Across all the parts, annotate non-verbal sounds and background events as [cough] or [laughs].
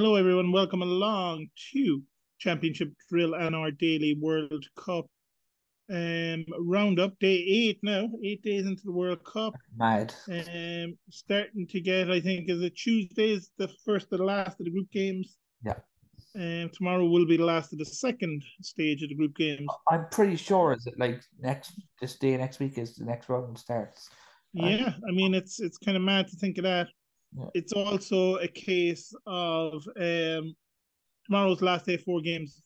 Hello, everyone. Welcome along to Championship Drill and our daily World Cup um, roundup. Day eight now, eight days into the World Cup. Mad. Um, starting to get, I think, is it Tuesdays the first the last of the group games. Yeah. And um, tomorrow will be the last of the second stage of the group games. I'm pretty sure is it like next this day next week is the next round starts. Yeah, I mean it's it's kind of mad to think of that. Yeah. It's also a case of um, tomorrow's last day, four games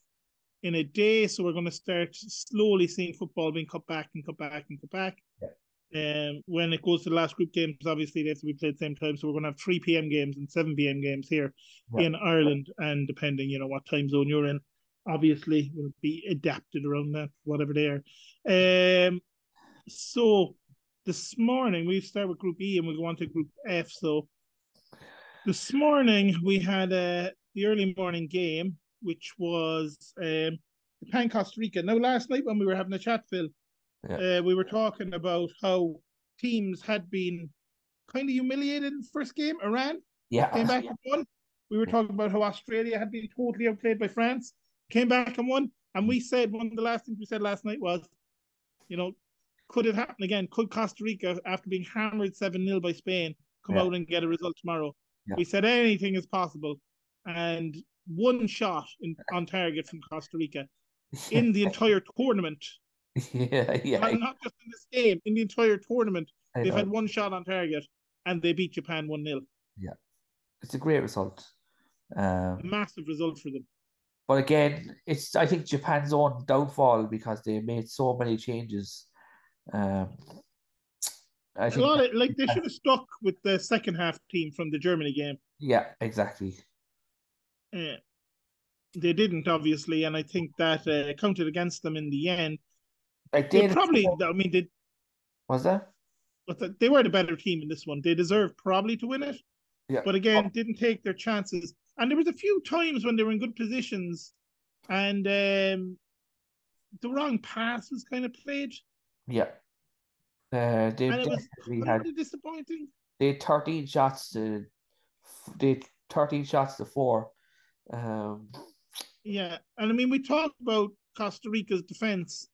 in a day. So we're going to start slowly seeing football being cut back and cut back and cut back. Yeah. Um, when it goes to the last group games, obviously they have to be played at the same time. So we're going to have 3 p.m. games and 7 p.m. games here in Ireland. And depending, you know, what time zone you're in, obviously will be adapted around that, whatever they are. Um, so this morning we start with Group E and we go on to Group F. So this morning we had uh, the early morning game, which was um, Japan Costa Rica. Now, last night when we were having a chat, Phil, yeah. uh, we were talking about how teams had been kind of humiliated in the first game. Iran yeah. came back and won. We were talking about how Australia had been totally outplayed by France, came back and won. And we said one of the last things we said last night was, you know, could it happen again? Could Costa Rica, after being hammered 7 0 by Spain, come yeah. out and get a result tomorrow? Yeah. We said anything is possible, and one shot in, [laughs] on target from Costa Rica [laughs] in the entire tournament. Yeah, yeah. Not, not just in this game, in the entire tournament, they've had one shot on target, and they beat Japan one 0 Yeah, it's a great result. Um, massive result for them. But again, it's I think Japan's own downfall because they made so many changes. Um, I think a lot of like they should have stuck with the second half team from the Germany game. Yeah, exactly. Uh, they didn't obviously, and I think that uh, counted against them in the end. Like they probably, I mean, they was that. But they were the better team in this one. They deserved probably to win it. Yeah. But again, oh. didn't take their chances. And there was a few times when they were in good positions, and um, the wrong pass was kind of played. Yeah. Uh, they and it was had disappointing. They had thirteen shots to they thirteen shots to four. Um, yeah, and I mean we talked about Costa Rica's defense,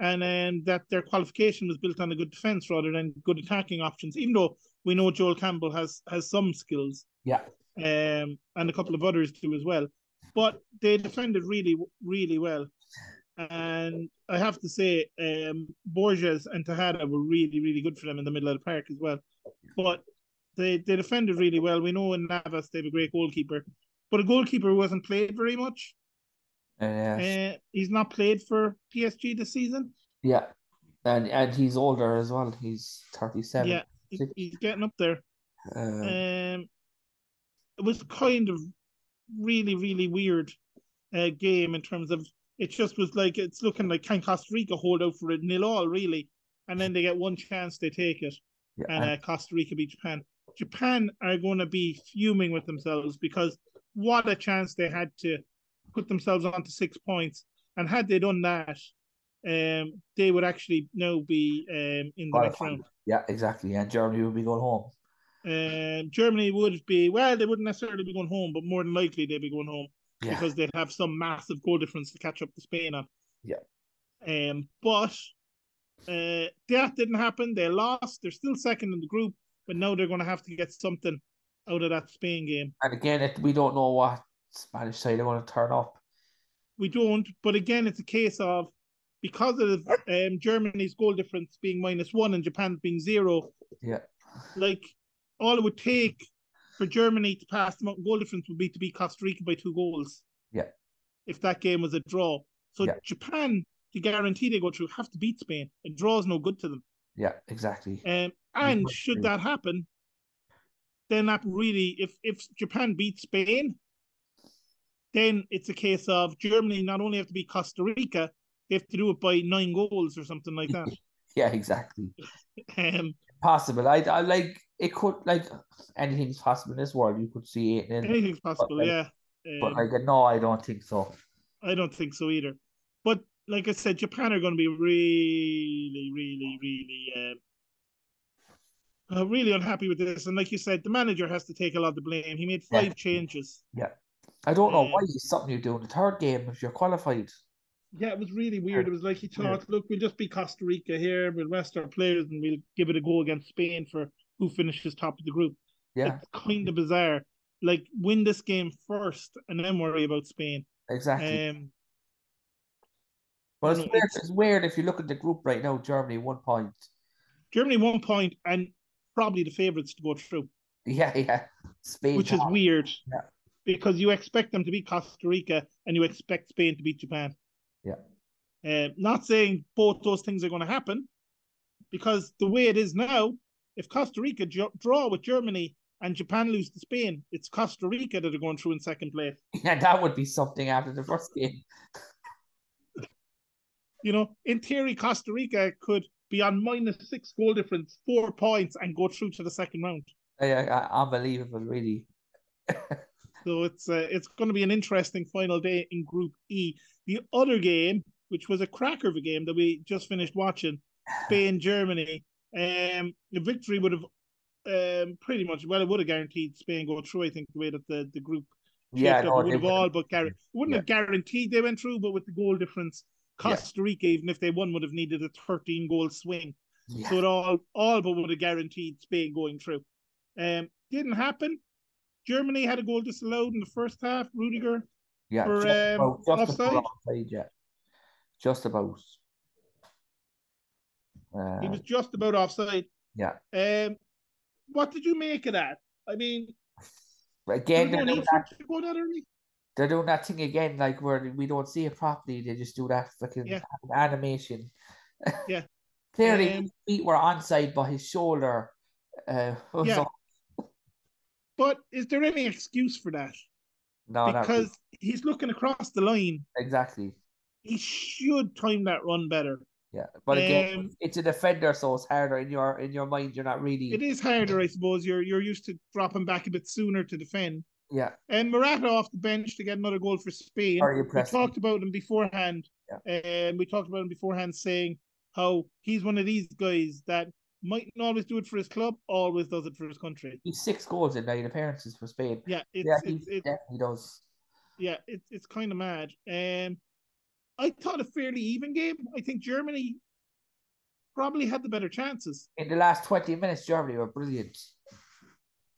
and um, that their qualification was built on a good defense rather than good attacking options. Even though we know Joel Campbell has has some skills, yeah, um, and a couple of others too as well, but they defended really really well. And I have to say, um, Borges and Tejeda were really, really good for them in the middle of the park as well. But they, they defended really well. We know in Navas they have a great goalkeeper, but a goalkeeper who hasn't played very much. Uh, he's not played for PSG this season. Yeah, and and he's older as well. He's thirty seven. Yeah, he's getting up there. Uh, um, it was kind of really, really weird uh, game in terms of it just was like it's looking like can Costa Rica hold out for a nil all really, and then they get one chance, they take it, yeah. and uh, Costa Rica beat Japan. Japan are going to be fuming with themselves because what a chance they had to put themselves onto six points, and had they done that, um, they would actually now be um in the next round. Yeah, exactly. And Germany would be going home. Um, Germany would be well, they wouldn't necessarily be going home, but more than likely they'd be going home yeah. because they'd have some massive goal difference to catch up to Spain on. Yeah. Um, but uh, that didn't happen. They lost. They're still second in the group, but now they're going to have to get something out of that Spain game. And again, it, we don't know what Spanish side they want to turn up. We don't. But again, it's a case of because of um, Germany's goal difference being minus one and Japan's being zero. Yeah. Like all it would take for Germany to pass the goal difference would be to beat Costa Rica by two goals. Yeah. If that game was a draw. So yeah. Japan, to guarantee they go through, have to beat Spain. A draw is no good to them. Yeah, exactly. Um, and should that happen, then that really, if if Japan beats Spain, then it's a case of Germany not only have to beat Costa Rica, they have to do it by nine goals or something like that. [laughs] yeah, exactly. [laughs] um, possible. I, I like it could like anything's possible in this world. You could see it. In, anything's possible, but, like, yeah. Um, but like no, I don't think so. I don't think so either. But like I said, Japan are going to be really, really, really, um, uh, really unhappy with this. And like you said, the manager has to take a lot of the blame. He made five yeah. changes. Yeah. I don't know Um, why it's something you do in the third game if you're qualified. Yeah, it was really weird. It was like he thought, look, we'll just be Costa Rica here, we'll rest our players and we'll give it a go against Spain for who finishes top of the group. Yeah, It's kind of bizarre. Like win this game first and then worry about Spain. exactly. Um, you it's know, weird, it's- it's weird if you look at the group right now, Germany one point. Germany one point and probably the favourites to go through, Yeah, yeah. Spain. which is weird. Yeah. Because you expect them to beat Costa Rica and you expect Spain to beat Japan. Yeah. Uh, not saying both those things are going to happen, because the way it is now, if Costa Rica draw with Germany and Japan lose to Spain, it's Costa Rica that are going through in second place. [laughs] Yeah, that would be something after the first game. [laughs] You know, in theory, Costa Rica could be on minus six goal difference, four points, and go through to the second round. Yeah, yeah, unbelievable, really. [laughs] So it's uh, it's going to be an interesting final day in Group E. The other game, which was a cracker of a game that we just finished watching, Spain Germany. Um, the victory would have um pretty much well, it would have guaranteed Spain go through. I think the way that the the group Yeah, no, it would have all but guaranteed. wouldn't have guaranteed they went through, but with the goal difference, Costa Rica, even if they won, would have needed a thirteen goal swing. yeah. So it all all but would have guaranteed Spain going through. Um, didn't happen. Germany had a goal disallowed in the first half. Rudiger. Yeah, for, just um, about, just offside? about offside, yeah. Just about. Uh, He was just about offside. yeah. Um, what did you make of that? I mean, Again, they're doing, that, for it to go that early. they're doing that thing again, like where we don't see it properly. They just do that fucking Yeah. animation. Yeah. [laughs] Clearly, Um, his feet were onside, but his shoulder uh, [laughs] Yeah. off. But is there any excuse for that? No, really. because he's looking across the line. exactly. He should time that run better. Yeah, but again, Um, it's a defender, so it's harder in your in your mind. You're not really. It is harder, I suppose. You're you're used to dropping back a bit sooner to defend. Yeah, And Morata off the bench to get another goal for Spain. very we talked about him beforehand. And we talked about him beforehand saying how he's one of these guys that mightn't always do it for his club, always does it for his country. He's six goals in nine appearances for Spain. Yeah, it's yeah, it's, he it's definitely does. yeah, it's it's kind of mad. Um, I thought a fairly even game. I think Germany probably had the better chances. In the last twenty minutes, Germany were brilliant.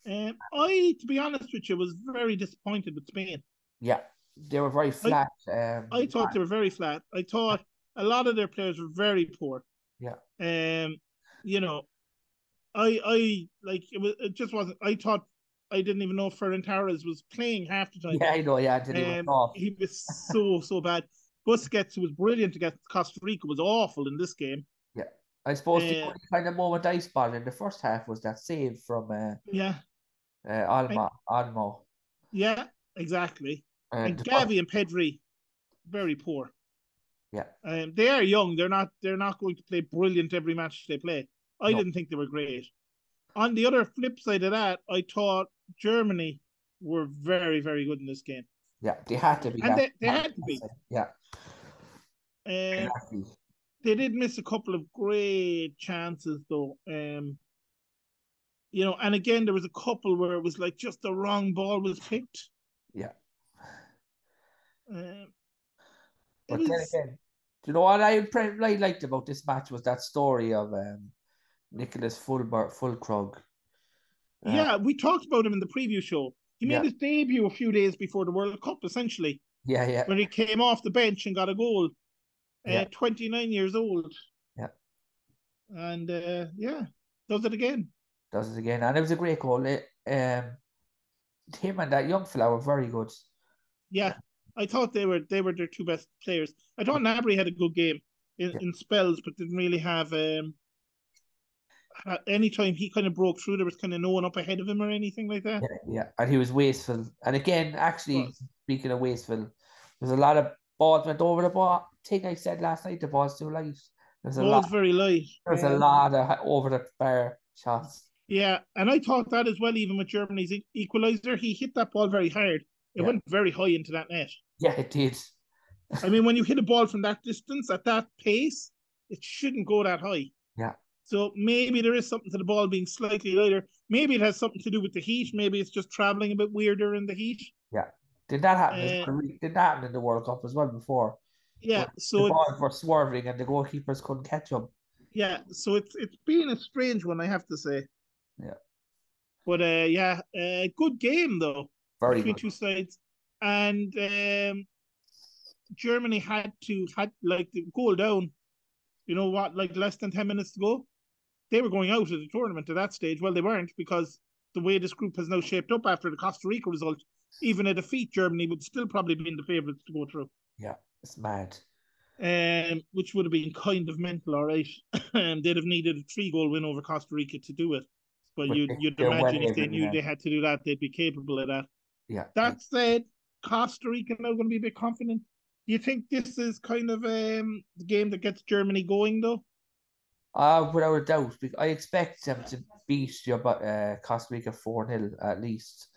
Um, I, to be honest with you, was very disappointed with Spain. Yeah, they were very flat. um, I thought they were very flat. I thought a lot of their players were very poor. Yeah. Um, you know, I I like it was it just wasn't. I thought I didn't even know Ferran Torres was playing half the time. yeah, I know. Yeah, he Um, he was so so bad. Busquets, was brilliant against Costa Rica, was awful in this game. Yeah, I suppose the uh, only kind of moment I spotted in the first half was that save from uh, Yeah, uh, Alma Olmo. yeah, exactly. Uh, And Gavi and Pedri, very poor. Yeah. Um, they are young. They're not. They're not going to play brilliant every match they play. I No. didn't think they were great. On the other flip side of that, I thought Germany were very, very good in this game. Yeah, they had to be. And they- they had to be. Yeah, Um, exactly. they did miss a couple of great chances though. Um, you know, and again, there was a couple where it was like just the wrong ball was picked. Yeah. Um, But then again, do you know what I I liked about this match was that story of um, Nicholas Fulber Füllkrug. Uh, yeah, we talked about him in the preview show. He made Yeah. his debut a few days before the World Cup, essentially, yeah, yeah, when he came off the bench and got a goal. Yeah. Uh, 29 years old. Yeah. And uh, yeah, does it again. does it again, and it was a great goal. It, um, him and that young fella were very good. Yeah, I thought they were they were their two best players. I thought Gnabry had a good game in, Yeah. in spells, but didn't really have um. Anytime he kind of broke through, there was kind of no one up ahead of him or anything like that. Yeah, yeah, and he was wasteful. And again, actually, speaking of wasteful, there's a lot of balls went over the ball. Thing I said last night, the ball's too light. There's a Ball's lot. very light. There's a Um, lot of over the bar shots. Yeah, and I thought that as well. Even with Germany's e- equalizer, he hit that ball very hard. It Yeah. went very high into that net. Yeah, it did. I mean, when you hit a ball from that distance at that pace, it shouldn't go that high. So maybe there is something to the ball being slightly lighter. Maybe it has something to do with the heat. Maybe it's just traveling a bit weirder in the heat. Yeah. Did that happen? Uh, did that happen in the World Cup as well before? Yeah, so the ball were swerving and the goalkeepers couldn't catch them. Yeah, so it's it's been a strange one, I have to say. Yeah, but uh, yeah, uh, good game though Very between good. two sides, and um, Germany had to had like the goal down. You know what? Like less than ten minutes to go, they were going out of the tournament at that stage. Well, they weren't because the way this group has now shaped up after the Costa Rica result, even a defeat, Germany would still probably be in the favourites to go through. Yeah, it's mad. Um, which would have been kind of mental, all right. [laughs] um, they'd have needed a three goal win over Costa Rica to do it. But, but you'd, you'd imagine if they knew they had to do that, they'd be capable of that. Yeah. That said, Costa Rica now going to be a bit confident. Do you think this is kind of um, the game that gets Germany going, though? Uh, without a doubt. I expect them to beat your uh, Costa Rica 4 0 at least.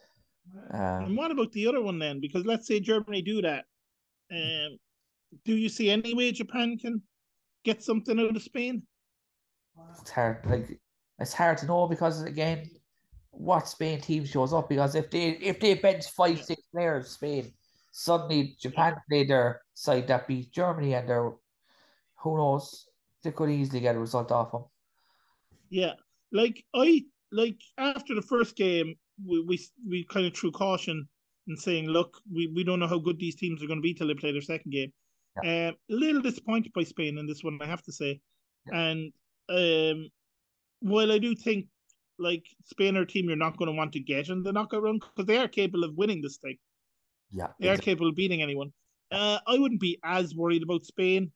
Um, and what about the other one then? Because let's say Germany do that. Um, do you see any way Japan can get something out of Spain? It's hard. Like it's hard to know because again, what Spain team shows up? Because if they if they bench five six players, Spain suddenly Japan play their side that beat Germany, and they're who knows they could easily get a result off them. Yeah, like I like after the first game, we we, we kind of threw caution and saying, look, we, we don't know how good these teams are going to be till they play their second game. Yeah. Uh, a little disappointed by Spain in this one, I have to say. Yeah. And um, while I do think like Spain are a team you're not going to want to get in the knockout round because they are capable of winning this thing. Yeah, they exactly. are capable of beating anyone. Uh, I wouldn't be as worried about Spain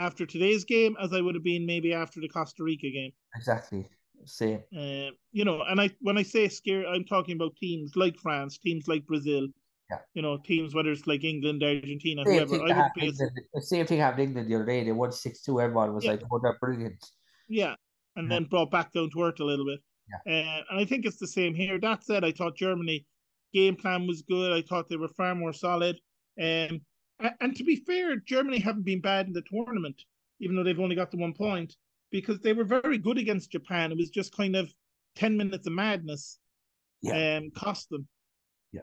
after today's game as I would have been maybe after the Costa Rica game. Exactly. Same. Uh, you know, and I when I say scare, I'm talking about teams like France, teams like Brazil. Yeah. You know, teams whether it's like England, Argentina, same whoever. I would be the same thing happened in England the other day. They won six two. Everyone was yeah. like, "Oh, they're brilliant." Yeah, and yeah. then brought back down to earth a little bit. Yeah. Uh, and I think it's the same here. That said, I thought Germany game plan was good. I thought they were far more solid. Um, and, to be fair, Germany haven't been bad in the tournament, even though they've only got the one point because they were very good against Japan. It was just kind of 10 minutes of madness yeah. um, cost them. Yeah.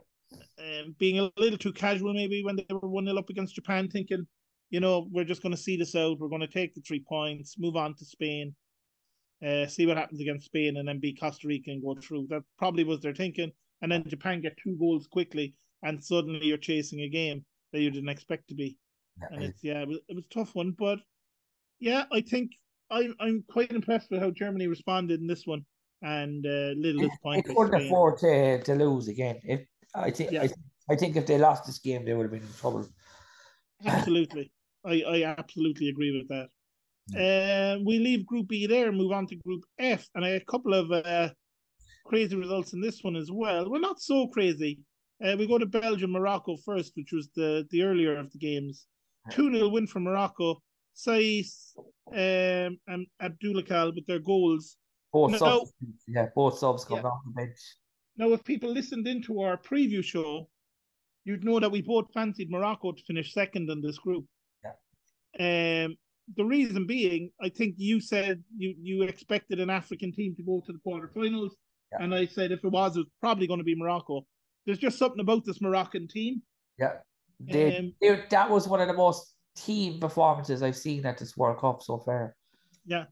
Um, being a little too casual, maybe, when they were 1 0 up against Japan, thinking, you know, we're just going to see this out. We're going to take the three points, move on to Spain, uh, see what happens against Spain, and then beat Costa Rica and go through. That probably was their thinking. And then Japan get two goals quickly, and suddenly you're chasing a game that you didn't expect to be. And it's, yeah, it was, it was a tough one. But yeah, I think I'm I'm quite impressed with how Germany responded in this one, and uh, little disappointed. It couldn't afford to, to lose again. If I think yeah. I, I think if they lost this game, they would have been in trouble. Absolutely, I I absolutely agree with that. Yeah. Uh, we leave Group B there and move on to Group F, and a couple of uh, crazy results in this one as well. Well, not so crazy. Uh, we go to Belgium, Morocco first, which was the the earlier of the games. Two 0 win for Morocco. Saiss um, and Aboukhlal with their goals. Both now, subs, yeah, both subs come yeah. off the bench. Now, if people listened into our preview show, you'd know that we both fancied Morocco to finish second in this group. Yeah. Um, the reason being, I think you said you you expected an African team to go to the quarterfinals, yeah. and I said if it was, it was probably going to be Morocco. There's just something about this Moroccan team. Yeah, they, um, they, that was one of the most team performances I've seen at this World Cup so far. Yeah.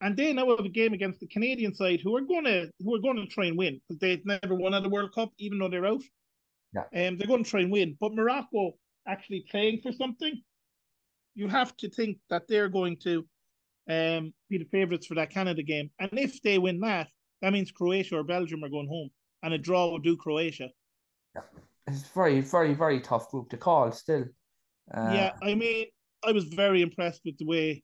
And they now have a game against the Canadian side who are gonna who are gonna try and win because they've never won at the World Cup, even though they're out. Yeah. Um, they're gonna try and win. But Morocco actually playing for something, you have to think that they're going to um be the favourites for that Canada game. And if they win that, that means Croatia or Belgium are going home. And a draw would do Croatia. Yeah. It's very, very, very tough group to call still. Uh, yeah, I mean, I was very impressed with the way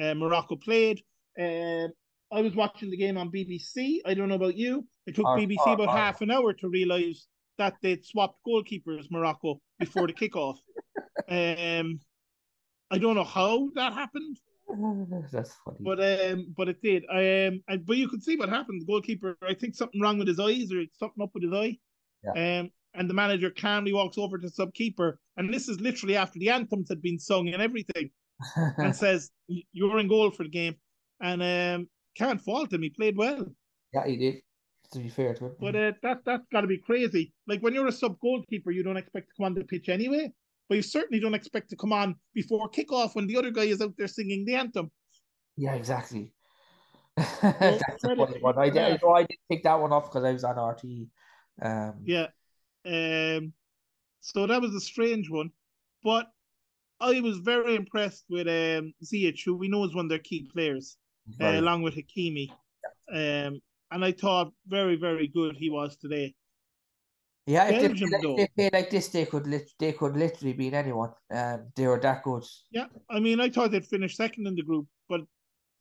uh, Morocco played. Uh, I was watching the game on BBC. I don't know about you. It took BBC about half an hour to realise that they'd swapped goalkeepers, Morocco, before the kickoff. [laughs] Um, I don't know how that happened. [laughs] That's funny. But um, but it did. Um, and, but you could see what happened. The goalkeeper, I think something wrong with his eyes or something up with his eye. Yeah. Um, and the manager calmly walks over to subkeeper, and this is literally after the anthems had been sung and everything, and [laughs] says, "You're in goal for the game," and um, can't fault him. He played well. Yeah, he did. To be fair to him, but uh, that that's got to be crazy. Like when you're a sub goalkeeper, you don't expect to come on the pitch anyway, but you certainly don't expect to come on before kickoff when the other guy is out there singing the anthem. Yeah, exactly. [laughs] That's a funny one. I, yeah. I, didn't pick that one off because I was on RT. Um, yeah. Um, so that was a strange one. But I was very impressed with um, Ziyech, who we know is one of their key players, uh, along with Hakimi. Um, and I thought very, very good he was today. Yeah, if Belgium, they, they play like this, they could lit- they could literally beat anyone. Um, they were that good. Yeah, I mean, I thought they'd finish second in the group, but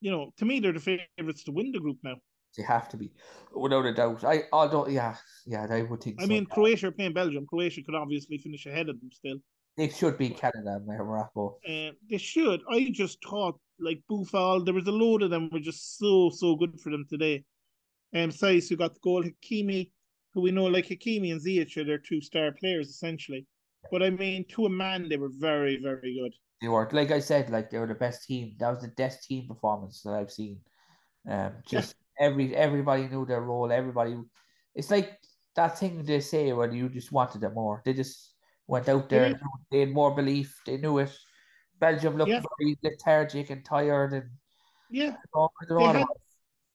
you know, to me, they're the favourites to win the group now. They have to be, without a doubt. I although yeah, yeah, I would think. I so. mean, Croatia are playing Belgium. Croatia could obviously finish ahead of them still. They should be Canada and Morocco. Uh, they should. I just thought like Boufal, there was a load of them were just so so good for them today. Um, Saïss who got the goal, Hakimi, who we know like Hakimi and Ziyech are their two star players essentially. But I mean, to a man, they were very very good. They were, like I said, like they were the best team. That was the best team performance that I've seen. Um, just. Every everybody knew their role. Everybody, it's like that thing they say when you just wanted it more. They just went out there. Yeah. They had more belief. They knew it. Belgium looked yeah. very lethargic and tired, and yeah, had,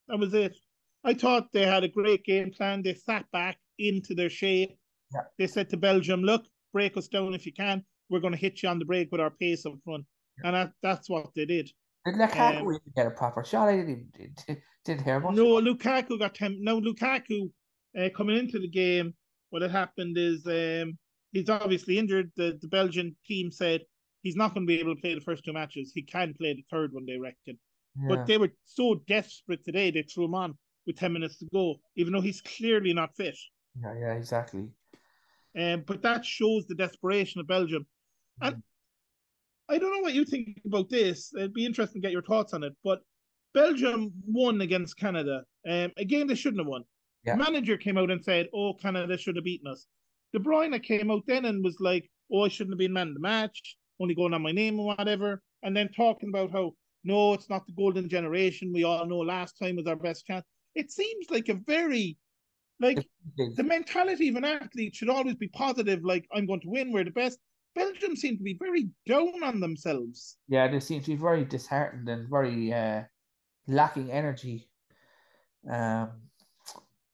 that was it. I thought they had a great game plan. They sat back into their shape. Yeah. They said to Belgium, "Look, break us down if you can we're going to hit you on the break with our pace up front. And that, that's what they did. Did Lukaku um, even get a proper shot? I didn't, didn't, didn't hear much. No, Lukaku got 10. No, Lukaku uh, coming into the game, what had happened is um, he's obviously injured. The, the Belgian team said he's not going to be able to play the first two matches. He can play the third one, they reckon. Yeah. But they were so desperate today, they threw him on with 10 minutes to go, even though he's clearly not fit. Yeah, yeah, exactly. Um, but that shows the desperation of Belgium. And I don't know what you think about this. It'd be interesting to get your thoughts on it. But Belgium won against Canada. Um, a game they shouldn't have won. Yeah. The manager came out and said, "Oh, Canada should have beaten us." De Bruyne came out then and was like, "Oh, I shouldn't have been man of the match, only going on my name or whatever," and then talking about how no, it's not the golden generation. We all know last time was our best chance. It seems like a very like the mentality of an athlete should always be positive. Like I'm going to win. We're the best. Belgium seem to be very down on themselves. Yeah, they seem to be very disheartened and very uh, lacking energy. Um,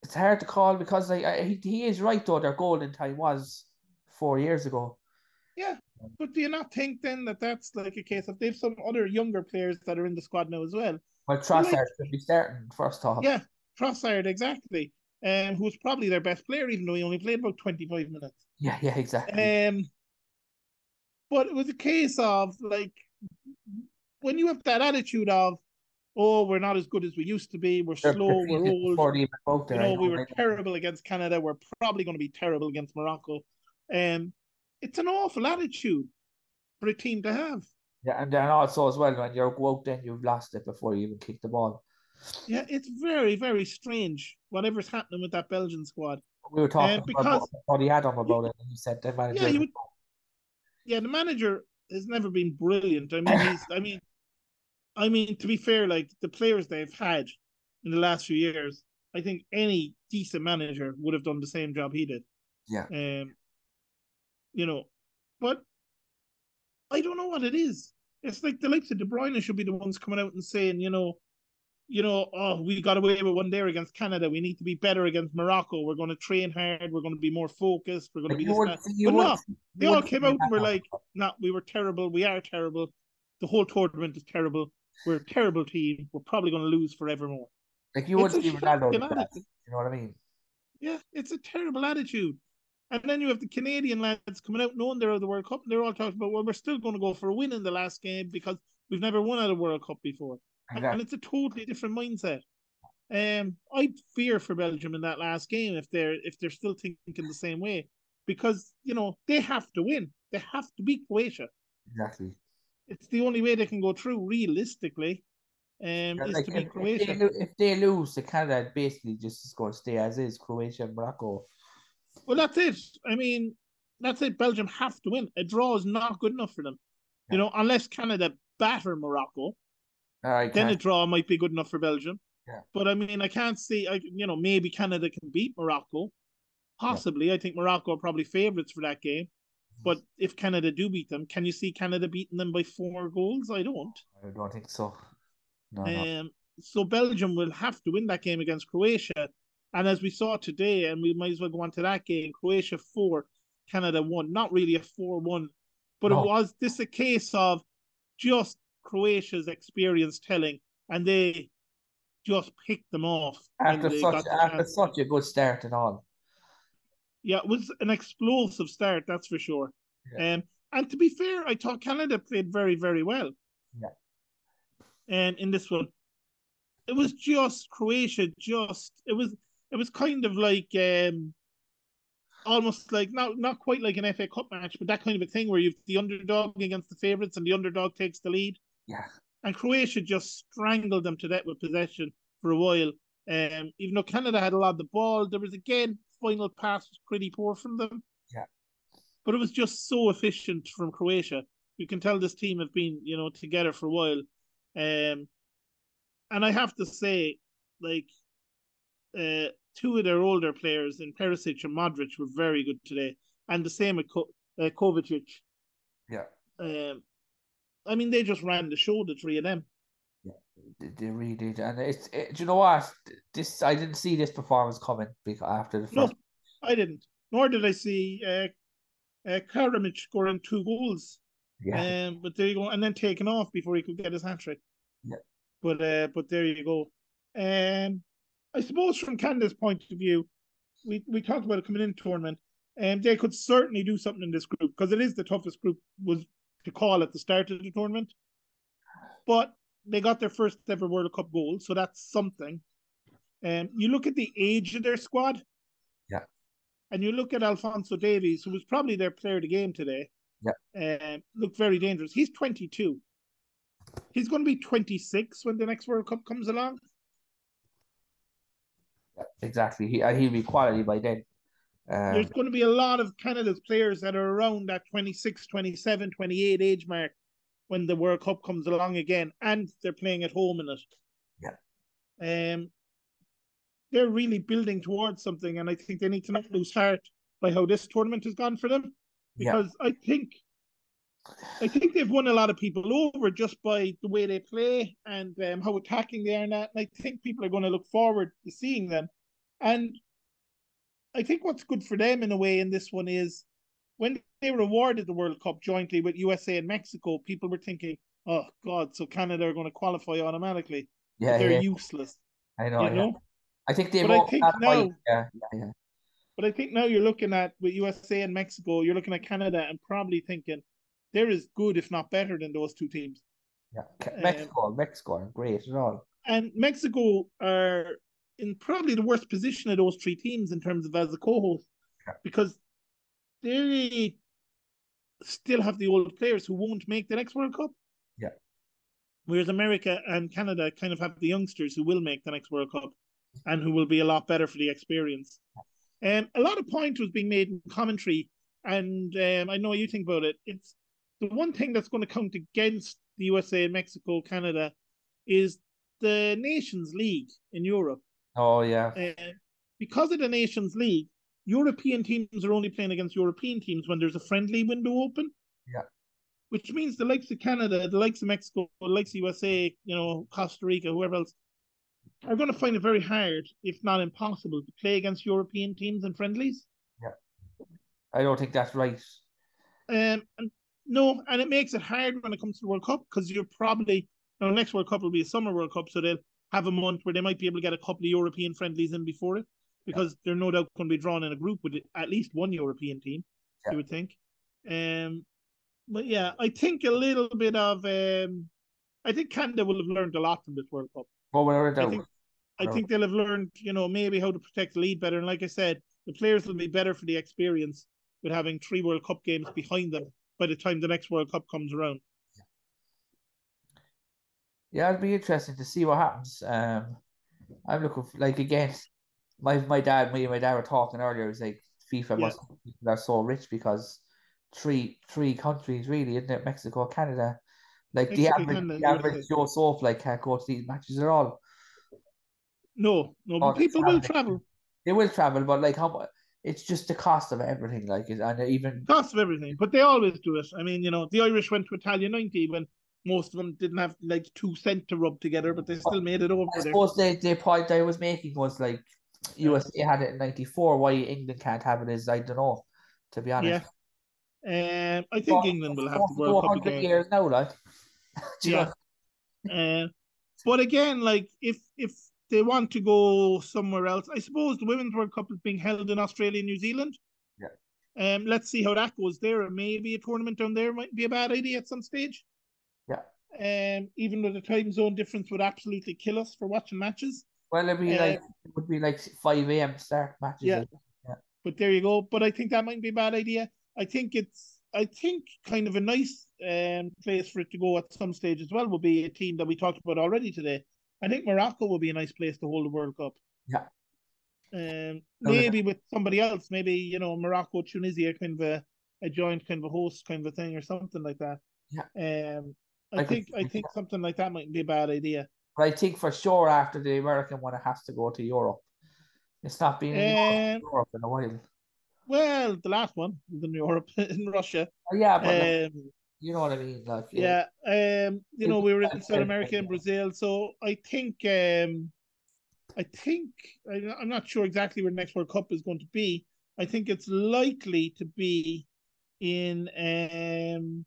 it's hard to call because like, he, he is right though. Their golden time was four years ago. Yeah, but do you not think then that that's like a case of they've some other younger players that are in the squad now as well? Well, Trossard like, should be starting first off. Yeah, Trossard exactly. Um, who was probably their best player, even though he only played about twenty five minutes. Yeah, yeah, exactly. Um, but it was a case of like when you have that attitude of, oh, we're not as good as we used to be, we're They're slow, we're old. You know, we were terrible against Canada, we're probably going to be terrible against Morocco. Um, it's an awful attitude for a team to have. Yeah, and then also as well, when you're out then you've lost it before you even kick the ball. Yeah, it's very, very strange whatever's happening with that Belgian squad. We were talking um, because, about what he had on about it, and he said they managed. Yeah, you would, yeah, the manager has never been brilliant. I mean, [laughs] he's. I mean, I mean to be fair, like the players they've had in the last few years, I think any decent manager would have done the same job he did. Yeah. Um. You know, but I don't know what it is. It's like the likes of De Bruyne should be the ones coming out and saying, you know, you know, oh, we got away with one there against Canada. We need to be better against Morocco. We're going to train hard. We're going to be more focused. We're going to be this. But no, they all came out and were [laughs] like, "No, nah, we were terrible. We are terrible. The whole tournament is terrible. We're a terrible team. We're probably going to lose forevermore." Like you would see Ronaldo. That, you know what I mean? Yeah, it's a terrible attitude. And then you have the Canadian lads coming out knowing they're out of the World Cup, and they're all talking about, well, we're still going to go for a win in the last game because we've never won at a World Cup before. Exactly. And it's a totally different mindset. Um, I fear for Belgium in that last game if they're if they're still thinking the same way, because you know they have to win. They have to beat Croatia. Exactly. It's the only way they can go through realistically. Um, yeah, is like to beat if, Croatia. If they, if they lose, the Canada basically just is going to stay as is. Croatia and Morocco. Well, that's it. I mean, that's it. Belgium have to win. A draw is not good enough for them. Yeah. You know, unless Canada batter Morocco, Then a draw might be good enough for Belgium. Yeah. But I mean, I can't see. I you know maybe Canada can beat Morocco, possibly. Yeah. I think Morocco are probably favourites for that game. But if Canada do beat them, can you see Canada beating them by four goals? I don't. I don't think so. No, um, no. So Belgium will have to win that game against Croatia. And as we saw today, and we might as well go on to that game, Croatia four, Canada one. Not really a four one, but no. it was this a case of just Croatia's experience telling, and they just picked them off after such after such a good start at all. Yeah, it was an explosive start, that's for sure. Yeah. Um, and to be fair, I thought Canada played very, very well. Yeah. And in this one, it was just Croatia. Just it was it was kind of like um, almost like not not quite like an FA Cup match, but that kind of a thing where you've the underdog against the favourites and the underdog takes the lead. Yeah. And Croatia just strangled them to death with possession for a while. Um, even though Canada had a lot of the ball, there was again final pass was pretty poor from them. Yeah. But it was just so efficient from Croatia. You can tell this team have been, you know, together for a while. Um, and I have to say, like, uh, two of their older players in Perisic and Modric were very good today, and the same with Ko- uh, Kovacic. Yeah. Um, I mean, they just ran the show, the three of them. Yeah, they really did, and it's it, do you know what? This I didn't see this performance coming because after the first. No, I didn't. Nor did I see uh, uh, Kramaric scoring two goals. Yeah. Um, but there you go, and then taken off before he could get his hat trick. Yeah. But uh, but there you go. Um, I suppose from Canada's point of view, we we talked about a coming in tournament, and um, they could certainly do something in this group because it is the toughest group was to call at the start of the tournament. But they got their first ever World Cup goal, so that's something. And um, you look at the age of their squad. Yeah. And you look at Alphonso Davies, who was probably their player of the game today. Yeah. Um, looked very dangerous. He's 22. He's going to be 26 when the next World Cup comes along. Yeah, exactly. He, uh, he'll be quality by then. Um, There's going to be a lot of Canada's players that are around that 26, 27, 28 age mark when the World Cup comes along again, and they're playing at home in it. Yeah. Um, they're really building towards something, and I think they need to not lose heart by how this tournament has gone for them, because yeah. I think, I think they've won a lot of people over just by the way they play and um, how attacking they are. And and I think people are going to look forward to seeing them, and I think what's good for them in a way in this one is when they were awarded the World Cup jointly with USA and Mexico, people were thinking, "Oh God, so Canada are going to qualify automatically." Yeah, they're yeah. useless. I know. You know? Yeah. I think they. But I think now, yeah, yeah, yeah. But I think now you're looking at with USA and Mexico, you're looking at Canada and probably thinking they're as good, if not better, than those two teams. Yeah, Mexico, um, Mexico are great at all. And Mexico are in probably the worst position of those three teams in terms of as a co-host, yeah. because they still have the old players who won't make the next World Cup. Yeah. Whereas America and Canada kind of have the youngsters who will make the next World Cup and who will be a lot better for the experience. And um, a lot of point was being made in commentary, and um, I know what you think about it. It's the one thing that's going to count against the USA, and Mexico, Canada is the Nations League in Europe. Oh yeah. Uh, because of the Nations League, European teams are only playing against European teams when there's a friendly window open. Yeah. Which means the likes of Canada, the likes of Mexico, the likes of USA, you know, Costa Rica, whoever else, are going to find it very hard, if not impossible, to play against European teams and friendlies. Yeah. I don't think that's right. Um, and no, and it makes it hard when it comes to the World Cup because you're probably, you know, next World Cup will be a summer World Cup, so they'll have a month where they might be able to get a couple of European friendlies in before it because they're no doubt going to be drawn in a group with at least one European team, yeah. you would think. Um, but yeah, I think a little bit of um, I think Canada will have learned a lot from this World Cup. Without I think, I think they'll have learned, you know, maybe how to protect the lead better. And like I said, the players will be better for the experience with having three World Cup games behind them by the time the next World Cup comes around. Yeah, it'll be interesting to see what happens. Um, I'm looking for, like again, my my dad, me and my dad were talking earlier. It was like FIFA yeah. must are so rich because three three countries really, isn't it? Mexico, Canada. Like Mexico, the average, Canada, the average Joe Soap like can't go to these matches at all. No, no, but people travel. will travel. They will travel, but like how it's just the cost of everything, like and even Cost of everything, but they always do it. I mean, you know, the Irish went to Italia 90 when most of them didn't have like two cent to rub together, but they still made it over I there. suppose the, the point I was making was like USA had it in ninety four, why England can't have it is I don't know, to be honest. Yeah. Um, I think But- England will have World Cup 100 again. years now, like. [laughs] Yeah. Uh, but again, like if if they want to go somewhere else, I suppose the Women's World Cup is being held in Australia and New Zealand. Yeah. Um, let's see how that goes there. Maybe a tournament down there might be a bad idea at some stage. Yeah. Um, even though the time zone difference would absolutely kill us for watching matches. Well, it'd be Uh, like it would be like five a.m. start matches. Yeah. like. But there you go. But I think that might be a bad idea. I think it's I think kind of a nice um place for it to go at some stage as well would be a team that we talked about already today. I think Morocco would be a nice place to hold the World Cup. Yeah. Um maybe with somebody else, maybe, you know, Morocco, Tunisia, kind of a, a joint kind of a host kind of a thing or something like that. Yeah. Um I, I think I think something like that might be a bad idea. But I think for sure after the American one, it has to go to Europe. It's not been in Um, Europe in a while. well, the last one was in Europe, [laughs] in Russia. Oh, yeah, but like, Um you know what I mean. Like, Yeah, um, you know, we were in South America and Brazil, so I think, um, I think I'm not sure exactly where the next World Cup is going to be. I think it's likely to be in um,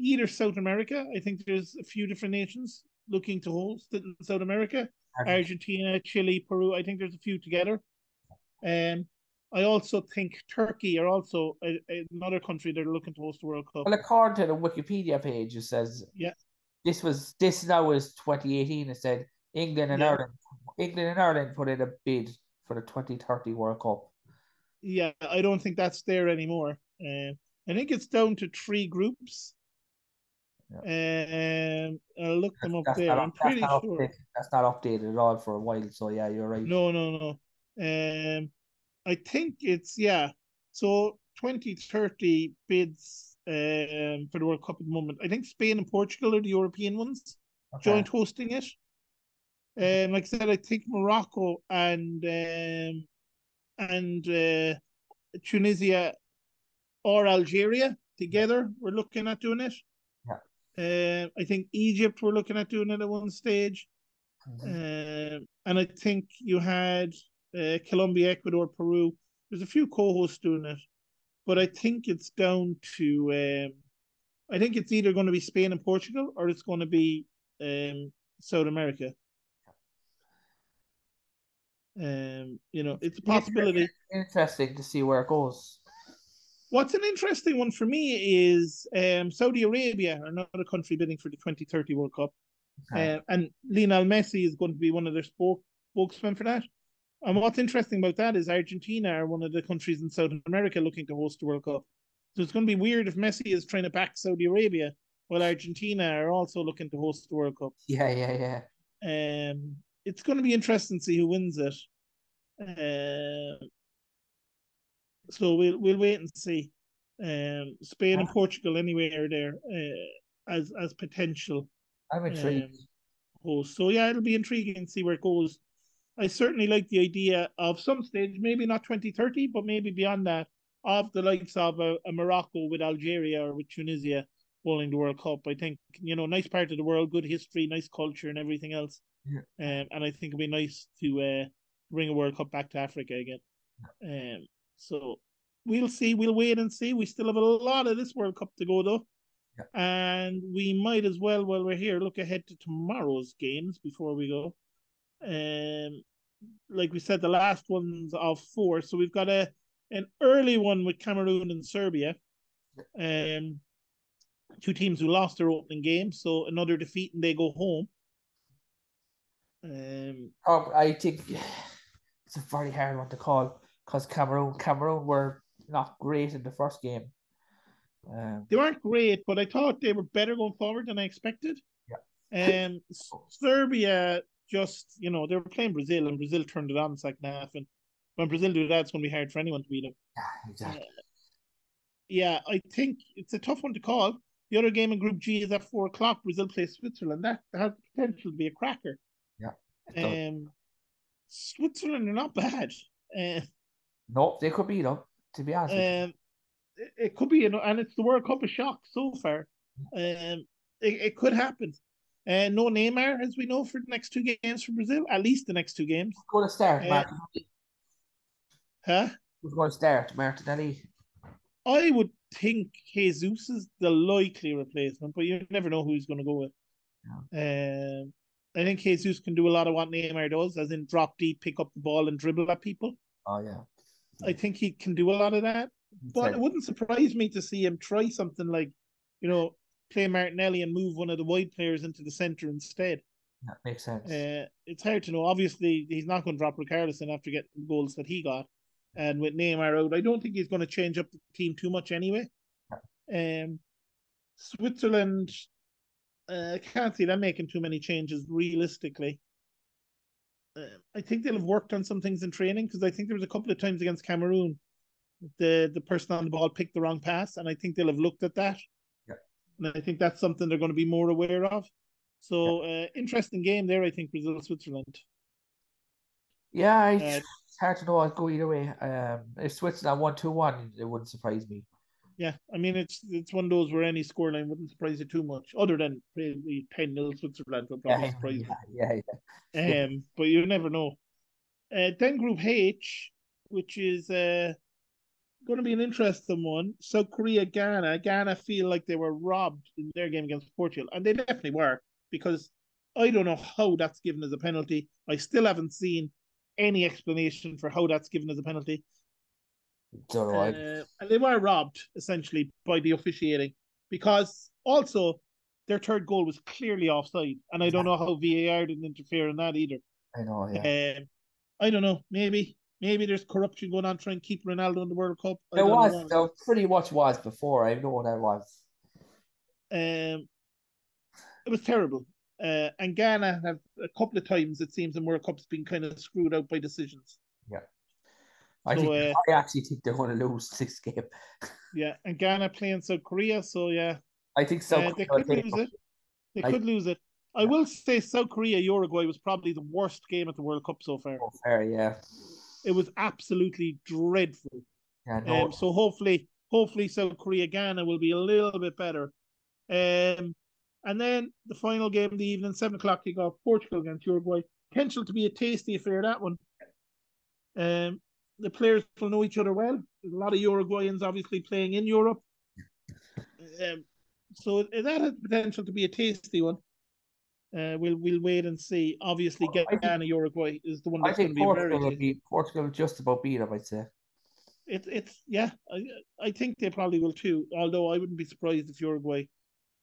either South America. I think there's a few different nations looking to host it in South America. Argentina, Chile, Peru. I think there's a few together. Um, I also think Turkey are also a, another country that are looking to host the World Cup. Well, according to the Wikipedia page, it says Yeah. this was this now is 2018. It said England and Yeah. Ireland, England and Ireland put in a bid for the 2030 World Cup. yeah, I don't think that's there anymore. Um, I think it's down to three groups. Um, I'll look them up That's there. I'm pretty sure. updated, that's not updated at all for a while. So yeah, you're right. No, no, no. Um, I think it's yeah. So 2030 bids um for the World Cup at the moment. I think Spain and Portugal are the European ones Okay. joint hosting it. Um, like I said, I think Morocco and um and uh, Tunisia or Algeria together we're looking at doing it. Uh, I think Egypt we're looking at doing it at one stage. Mhm. Um, and I think you had uh, Colombia, Ecuador, Peru. There's a few co-hosts doing it, but I think it's down to. Um, I think it's either going to be Spain and Portugal, or it's going to be um, South America. Um, you know, it's a possibility. Interesting to see where it goes. What's an interesting one for me is um, Saudi Arabia, another country bidding for the 2030 World Cup. Okay. Uh, and Lionel Messi is going to be one of their spoke, spokesmen for that. And what's interesting about that is Argentina are one of the countries in South America looking to host the World Cup. So it's going to be weird if Messi is trying to back Saudi Arabia while Argentina are also looking to host the World Cup. yeah, yeah, yeah. Um, it's going to be interesting to see who wins it. Uh, so we'll we'll wait and see. Um, Spain and Portugal anyway are there uh, as as potential I'm intrigued. um, hosts. So yeah, it'll be intriguing to see where it goes. I certainly like the idea of some stage, maybe not 2030, but maybe beyond that, of the likes of a, a Morocco with Algeria or with Tunisia holding the World Cup. I think, you know, nice part of the world, good history, nice culture, and everything else. Yeah. Um, and I think it'd be nice to uh, bring a World Cup back to Africa again. Um, so we'll see. We'll wait and see. We still have a lot of this World Cup to go, though. Yeah. And we might as well, while we're here, look ahead to tomorrow's games before we go. Um, like we said, the last one's of four, so we've got a an early one with Cameroon and Serbia. Um, two teams who lost their opening game, so another defeat and they go home. Um, Oh, I think [sighs] it's a very hard one to call because Cameroon, Cameroon were not great in the first game. Um, they weren't great, but I thought they were better going forward than I expected. Yeah. Um, Serbia just, you know, they were playing Brazil and Brazil turned it on the second half. And when Brazil do that, it's going to be hard for anyone to beat them. yeah, exactly. Yeah, I think it's a tough one to call. The other game in Group G is at four o'clock. Brazil plays Switzerland. That, that has the potential to be a cracker. Yeah. Um, Switzerland are not bad. Uh, no, they could be though. To be honest, um, it, it could be, you know, and it's the World Cup of shock so far. Um, it, it could happen. Uh, no Neymar, as we know, for the next two games for Brazil. At least the next two games. Who's going to start, Uh, Martinelli? Huh? Who's going to start, Martinelli? I would think Jesus is the likely replacement, but you never know who he's going to go with. Um, I think Jesus can do a lot of what Neymar does, as in drop deep, pick up the ball, and dribble at people. Oh yeah. I think he can do a lot of that. But it wouldn't surprise me to see him try something like, you know, play Martinelli and move one of the wide players into the centre instead. that makes sense. Uh, it's hard to know. Obviously, he's not going to drop Richarlison after getting the goals that he got. And with Neymar out, I don't think he's going to change up the team too much anyway. Um, Switzerland, uh, can't see them making too many changes realistically. Uh, I think they'll have worked on some things in training because I think there was a couple of times against Cameroon, the the person on the ball picked the wrong pass, and I think they'll have looked at that. Yeah. And I think that's something they're going to be more aware of. So, uh, interesting game there. I think Brazil Switzerland. yeah, I, uh, it's hard to know. I'd go either way. Um, if Switzerland one two one, it wouldn't surprise me. Yeah, I mean it's it's one of those where any scoreline wouldn't surprise you too much, other than probably ten 0 Switzerland would probably Yeah, surprise yeah, you. yeah, yeah. [laughs] Um, but you never know. Uh, then Group H, which is uh, going to be an interesting one. South Korea, Ghana. Ghana feel like they were robbed in their game against Portugal, and they definitely were because I don't know how that's given as a penalty. I still haven't seen any explanation for how that's given as a penalty. Don't know. I- Uh, and they were robbed essentially by the officiating because also their third goal was clearly offside, and I don't know how VAR didn't interfere in that either. I know. Yeah. Um, I don't know. Maybe maybe there's corruption going on trying to keep Ronaldo in the World Cup. I There was, know. there pretty much was before. I know what that was. Um, it was terrible. Uh, and Ghana have a couple of times it seems in World Cups been kind of screwed out by decisions. I So, think uh, I actually think they're going to lose [laughs] this game. Yeah, and Ghana playing South Korea, so yeah, I think so. Uh, they could lose it. They I- could lose it. I will say South Korea Uruguay was probably the worst game at the World Cup so far. Fair, yeah. It was absolutely dreadful. Yeah, no, Um, so hopefully, hopefully South Korea Ghana will be a little bit better. Um, and then the final game of the evening, seven o'clock kickoff, Portugal against Uruguay. Potential to be a tasty affair that one. Um, the players will know each other well. There's a lot of Uruguayans obviously playing in Europe. [laughs] Um, so that has potential to be a tasty one. Uh, we'll we'll wait and see. Obviously, think- Ghana Uruguay is the one I that's going think to be very. Portugal will be Portugal just about beat them. I'd say. It, it's yeah, I I think they probably will too. Although I wouldn't be surprised if Uruguay,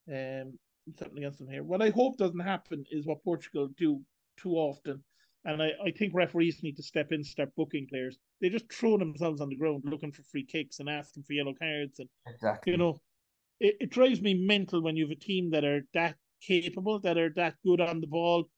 um, something against them here. What I hope doesn't happen is what Portugal do too often, and I, I think referees need to step in, start booking players. They just throw themselves on the ground looking for free kicks and asking for yellow cards, and Exactly. you know, it, it drives me mental when you have a team that are that capable, that are that good on the ball,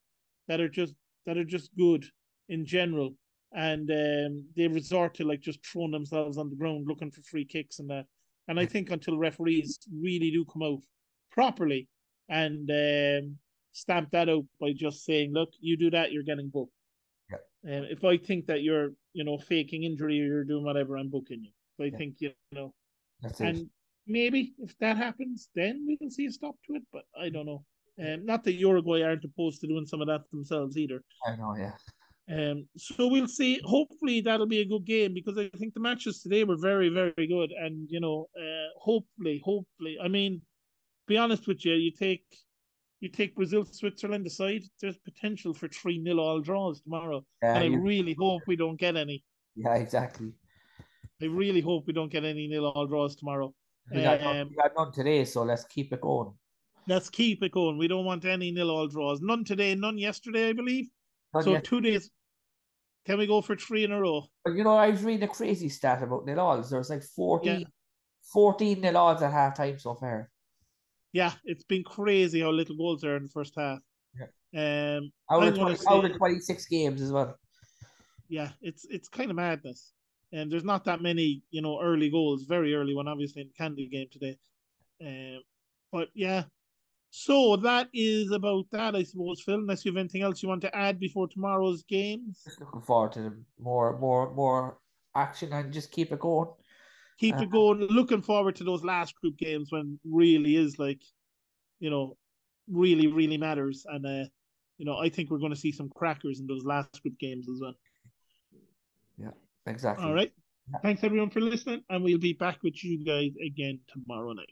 that are just that are just good in general, and um, they resort to like just throwing themselves on the ground looking for free kicks and that. And I think until referees really do come out properly and um, stamp that out by just saying, "Look, you do that, you're getting booked." Yeah. And if I think that you're, you know, faking injury or you're doing whatever, I'm booking you. If I Yeah. think you know That's it. and maybe if that happens, then we can see a stop to it. But I don't know. Um, not that Uruguay aren't opposed to doing some of that themselves either. I know. Yeah. Um, so we'll see. Hopefully that'll be a good game because I think the matches today were very, very good. And you know, uh, hopefully, hopefully, I mean, be honest with you, you take you take Brazil, Switzerland aside, there's potential for three nil all draws tomorrow. Yeah. and I you- really hope we don't get any. yeah. Exactly. I really hope we don't get any nil all draws tomorrow. We got, none, Um, we got none today, so let's keep it going. Let's keep it going. We don't want any nil all draws. None today, none yesterday, I believe. None so two days. Can we go for three in a row? You know, I was reading a crazy stat about nil alls. There's like 14, 14 nil alls at half time so far. Yeah, it's been crazy how little goals there are in the first half. Yeah. Um, Out of, gonna 20, out of 26 games as well. yeah, it's it's kind of madness. And there's not that many, you know, early goals. Very early one, obviously in the Canada game today. Um, but yeah, So that is about that, I suppose, Phil. Unless you have anything else you want to add before tomorrow's games. Just looking forward to more, more, more action and just keep it going. Keep uh, it going. Looking forward to those last group games when really is like, you know, really, really matters. And uh, you know, I think we're going to see some crackers in those last group games as well. Yeah, exactly. All right. Yeah. Thanks everyone for listening, and we'll be back with you guys again tomorrow night.